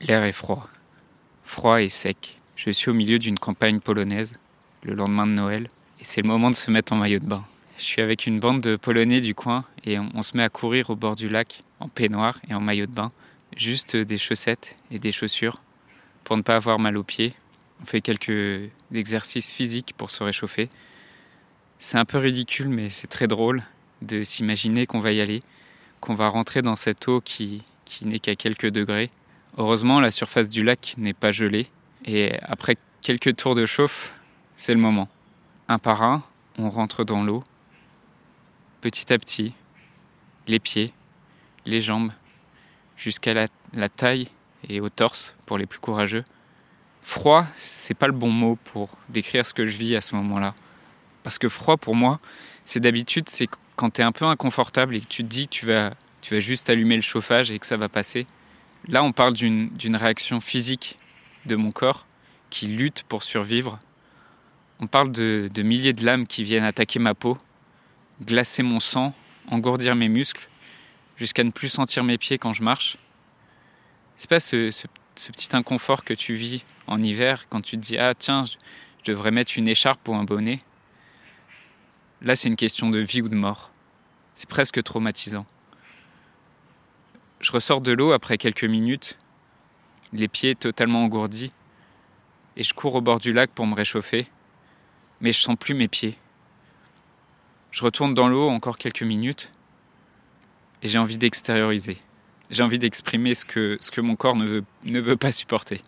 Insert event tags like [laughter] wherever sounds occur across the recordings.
L'air est froid. Froid et sec. Je suis au milieu d'une campagne polonaise, le lendemain de Noël, et c'est le moment de se mettre en maillot de bain. Je suis avec une bande de Polonais du coin et on, se met à courir au bord du lac en peignoir et en maillot de bain. Juste des chaussettes et des chaussures pour ne pas avoir mal aux pieds. On fait quelques exercices physiques pour se réchauffer. C'est un peu ridicule mais c'est très drôle de s'imaginer qu'on va y aller, qu'on va rentrer dans cette eau qui, qui n'est qu'à quelques degrés. Heureusement, la surface du lac n'est pas gelée et après quelques tours de chauffe, c'est le moment. Un par un, on rentre dans l'eau petit à petit, les pieds, les jambes, jusqu'à la, taille et au torse pour les plus courageux. Froid, c'est pas le bon mot pour décrire ce que je vis à ce moment-là. Parce que froid pour moi, c'est d'habitude, c'est quand tu es un peu inconfortable et que tu te dis que tu vas, tu vas juste allumer le chauffage et que ça va passer. Là, on parle d'une réaction physique de mon corps qui lutte pour survivre. On parle de, de milliers de lames qui viennent attaquer ma peau glacer mon sang, engourdir mes muscles, jusqu'à ne plus sentir mes pieds quand je marche. C'est pas ce, petit inconfort que tu vis en hiver quand tu te dis Ah, tiens, je, devrais mettre une écharpe ou un bonnet. Là, c'est une question de vie ou de mort. C'est presque traumatisant. Je ressors de l'eau après quelques minutes, les pieds totalement engourdis, et je cours au bord du lac pour me réchauffer, mais je sens plus mes pieds. Je retourne dans l'eau encore quelques minutes et j'ai envie d'extérioriser. J'ai envie d'exprimer ce que, mon corps ne veut, ne veut pas supporter.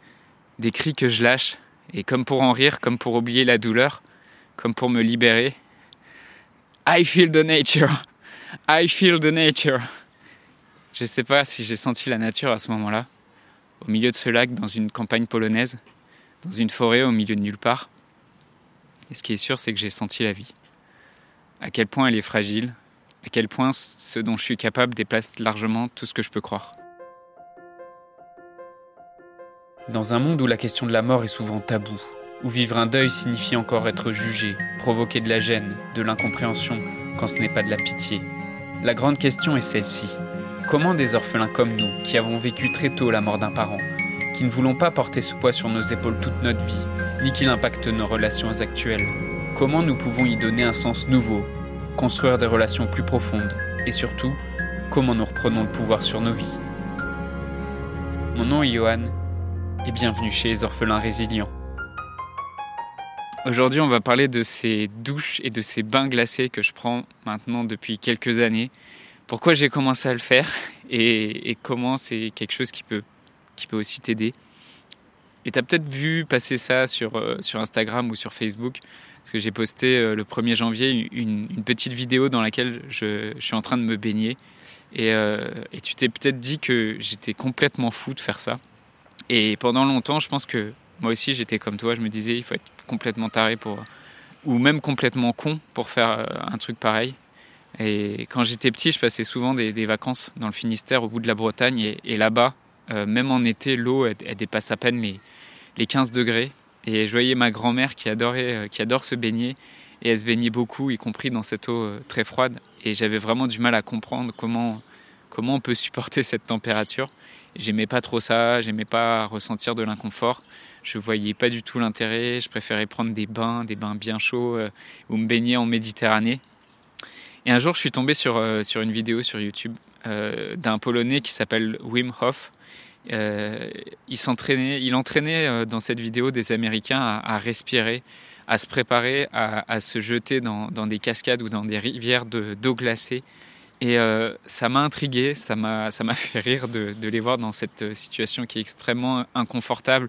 Des cris que je lâche et comme pour en rire, comme pour oublier la douleur, comme pour me libérer. I feel the nature. I feel the nature. Je ne sais pas si j'ai senti la nature à ce moment-là, au milieu de ce lac, dans une campagne polonaise, dans une forêt au milieu de nulle part. Et ce qui est sûr, c'est que j'ai senti la vie à quel point elle est fragile, à quel point ce dont je suis capable dépasse largement tout ce que je peux croire. Dans un monde où la question de la mort est souvent taboue, où vivre un deuil signifie encore être jugé, provoquer de la gêne, de l'incompréhension, quand ce n'est pas de la pitié, la grande question est celle-ci. Comment des orphelins comme nous, qui avons vécu très tôt la mort d'un parent, qui ne voulons pas porter ce poids sur nos épaules toute notre vie, ni qu'il impacte nos relations actuelles, Comment nous pouvons y donner un sens nouveau, construire des relations plus profondes et surtout, comment nous reprenons le pouvoir sur nos vies? Mon nom est Johan et bienvenue chez les orphelins résilients. Aujourd'hui, on va parler de ces douches et de ces bains glacés que je prends maintenant depuis quelques années. Pourquoi j'ai commencé à le faire [laughs] et, comment c'est quelque chose qui peut, qui peut aussi t'aider. Et tu as peut-être vu passer ça sur, euh, sur Instagram ou sur Facebook. Parce que j'ai posté euh, le 1er janvier une, petite vidéo dans laquelle je, suis en train de me baigner. Euh, et, tu t'es peut-être dit que j'étais complètement fou de faire ça. Et pendant longtemps, je pense que moi aussi j'étais comme toi. Je me disais, il faut être complètement taré pour. ou même complètement con pour faire un truc pareil. Et quand j'étais petit, je passais souvent des, vacances dans le Finistère, au bout de la Bretagne. Et, là-bas, même en été, l'eau, elle, dépasse à peine les, les 15 degrés. Et je voyais ma grand-mère qui adorait, euh, qui adore se baigner. Et elle se baignait beaucoup, y compris dans cette eau euh, très froide. Et j'avais vraiment du mal à comprendre comment, comment on peut supporter cette température. J'aimais pas trop ça, j'aimais pas ressentir de l'inconfort. Je voyais pas du tout l'intérêt. Je préférais prendre des bains, des bains bien chauds, euh, ou me baigner en Méditerranée. Et un jour, je suis tombé sur, sur une vidéo sur YouTube d'un Polonais qui s'appelle Wim Hof euh, il s'entraînait, il entraînait euh, dans cette vidéo des Américains à, respirer, à se préparer à, se jeter dans, des cascades ou dans des rivières d'eau glacée. Et euh, ça m'a intrigué, ça m'a [laughs] fait rire de, les voir dans cette situation qui est extrêmement inconfortable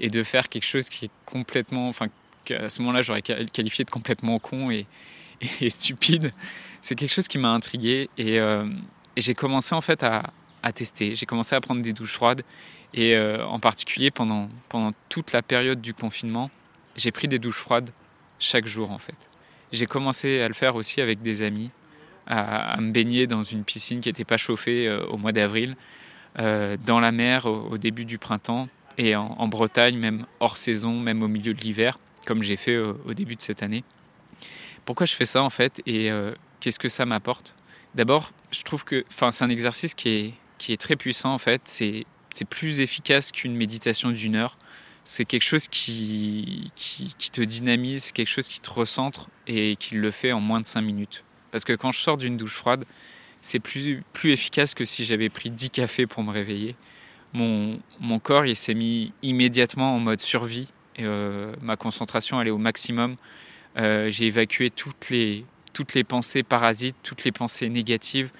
et de faire quelque chose qui est complètement, enfin, à ce moment-là j'aurais qualifié de complètement con et, stupide. C'est quelque chose qui m'a intrigué et, et j'ai commencé en fait à, tester. J'ai commencé à prendre des douches froides et euh, en particulier pendant, pendant toute la période du confinement, j'ai pris des douches froides chaque jour en fait. J'ai commencé à le faire aussi avec des amis, à, me baigner dans une piscine qui n'était pas chauffée euh, au mois d'avril, euh, dans la mer au, début du printemps et en, Bretagne, même hors saison, même au milieu de l'hiver, comme j'ai fait au début de cette année. Pourquoi je fais ça en fait et qu'est-ce que ça m'apporte? D'abord, je trouve que c'est un exercice qui est, qui est très puissant en fait. C'est c'est plus efficace qu'une méditation d'une heure. C'est quelque chose qui, qui, qui, te dynamise, quelque chose qui te recentre et qui le fait en moins de 5 minutes. Parce que quand je sors d'une douche froide, c'est plus, plus efficace que si j'avais pris 10 cafés pour me réveiller. Mon, mon corps il s'est mis immédiatement en mode survie. Et, euh, ma concentration elle est au maximum. Euh, j'ai évacué toutes les, toutes les pensées parasites, toutes les pensées négatives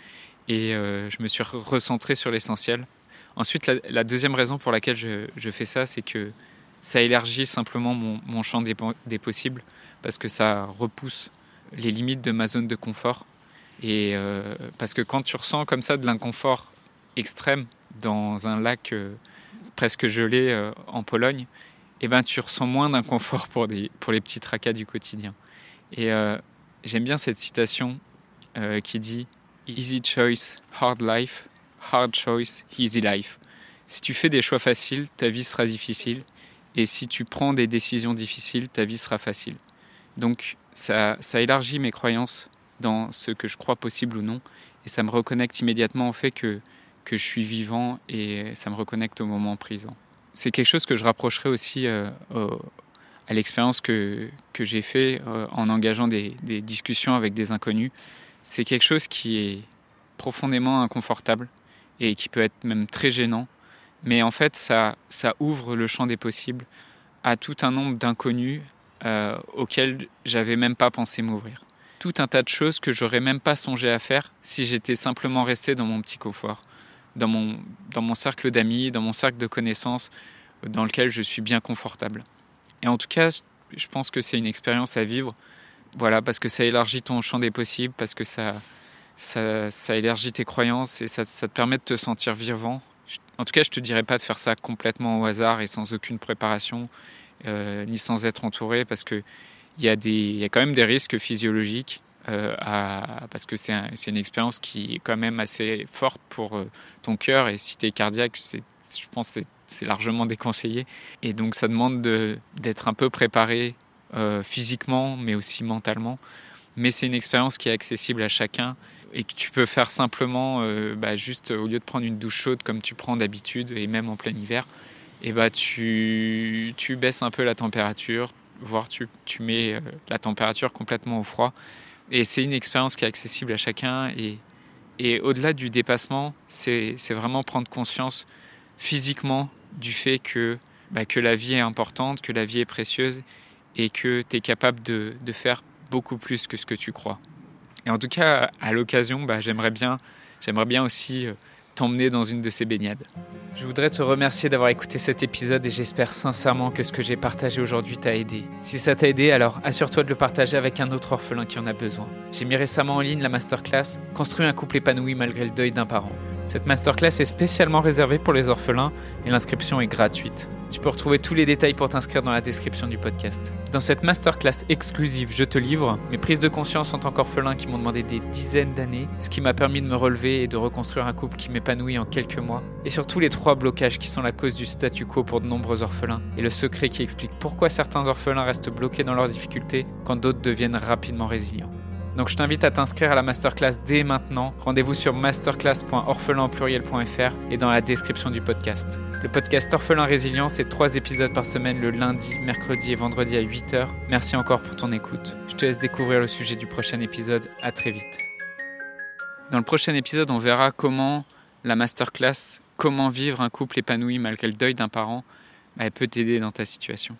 et euh, je me suis recentré sur l'essentiel. Ensuite, la, deuxième raison pour laquelle je, je fais ça, c'est que ça élargit simplement mon, mon champ des, des, possibles parce que ça repousse les limites de ma zone de confort. Et euh, parce que quand tu ressens comme ça de l'inconfort extrême dans un lac presque gelé en Pologne, eh ben, tu ressens moins d'inconfort pour, les petits tracas du quotidien. Et euh, j'aime bien cette citation euh, qui dit Easy choice, hard life, hard choice, easy life. Si tu fais des choix faciles, ta vie sera difficile. Et si tu prends des décisions difficiles, ta vie sera facile. Donc ça, ça élargit mes croyances dans ce que je crois possible ou non. Et ça me reconnecte immédiatement au fait que, que je suis vivant et ça me reconnecte au moment présent. C'est quelque chose que je rapprocherai aussi euh, à l'expérience que, que j'ai fait euh, en engageant des, des, discussions avec des inconnus. C'est quelque chose qui est profondément inconfortable et qui peut être même très gênant. Mais en fait, ça, ça ouvre le champ des possibles à tout un nombre d'inconnus euh, auxquels j'avais même pas pensé m'ouvrir. Tout un tas de choses que j'aurais même pas songé à faire si j'étais simplement resté dans mon petit confort, dans mon, dans mon cercle d'amis, dans mon cercle de connaissances, dans lequel je suis bien confortable. Et en tout cas, je pense que c'est une expérience à vivre, voilà, parce que ça élargit ton champ des possibles, parce que ça, ça, élargit tes croyances et ça, te permet de te sentir vivant. En tout cas, je te dirais pas de faire ça complètement au hasard et sans aucune préparation, euh, ni sans être entouré, parce que il y y a quand même des risques physiologiques. Euh, parce que c'est un, une expérience qui est quand même assez forte pour euh, ton cœur et si tu es cardiaque, je pense que c'est largement [laughs] déconseillé. Et donc ça demande d'être un peu préparé euh, physiquement, mais aussi mentalement. Mais c'est une expérience qui est accessible à chacun et que tu peux faire simplement, bah, juste au lieu de prendre une douche chaude comme tu prends d'habitude et même en plein hiver, et bah tu, baisses un peu la température, voire tu, mets la température complètement au froid. Et c'est une expérience qui est accessible à chacun. Et, au-delà du dépassement, c'est vraiment prendre conscience physiquement du fait que, bah, que la vie est importante, que la vie est précieuse et que tu es capable de, de, faire beaucoup plus que ce que tu crois. Et en tout cas, à l'occasion, bah, j'aimerais bien, j'aimerais bien aussi t'emmener dans une de ces baignades. Je voudrais te remercier d'avoir écouté cet épisode et j'espère sincèrement que ce que j'ai partagé aujourd'hui t'a aidé. Si ça t'a aidé, alors assure-toi de le partager avec un autre orphelin qui en a besoin. J'ai mis récemment en ligne la masterclass Construire un couple épanoui malgré le deuil d'un parent. Cette masterclass est spécialement réservée pour les orphelins et l'inscription est gratuite. Tu peux retrouver tous les détails pour t'inscrire dans la description du podcast. Dans cette masterclass exclusive, je te livre mes prises de conscience en tant qu'orphelin qui m'ont demandé des dizaines d'années, ce qui m'a permis de me relever et de reconstruire un couple qui m'épanouit en quelques mois, et surtout les trois blocages qui sont la cause du statu quo pour de nombreux orphelins, et le secret qui explique pourquoi certains orphelins restent bloqués dans leurs difficultés quand d'autres deviennent rapidement résilients. Donc je t'invite à t'inscrire à la masterclass dès maintenant. Rendez-vous sur masterclass.orphelinpluriel.fr et dans la description du podcast. Le podcast Orphelin Résilient, c'est trois épisodes par semaine le lundi, mercredi et vendredi à 8h. Merci encore pour ton écoute. Je te laisse découvrir le sujet du prochain épisode. À très vite. Dans le prochain épisode, on verra comment la masterclass, comment vivre un couple épanoui malgré le deuil d'un parent, bah, elle peut t'aider dans ta situation.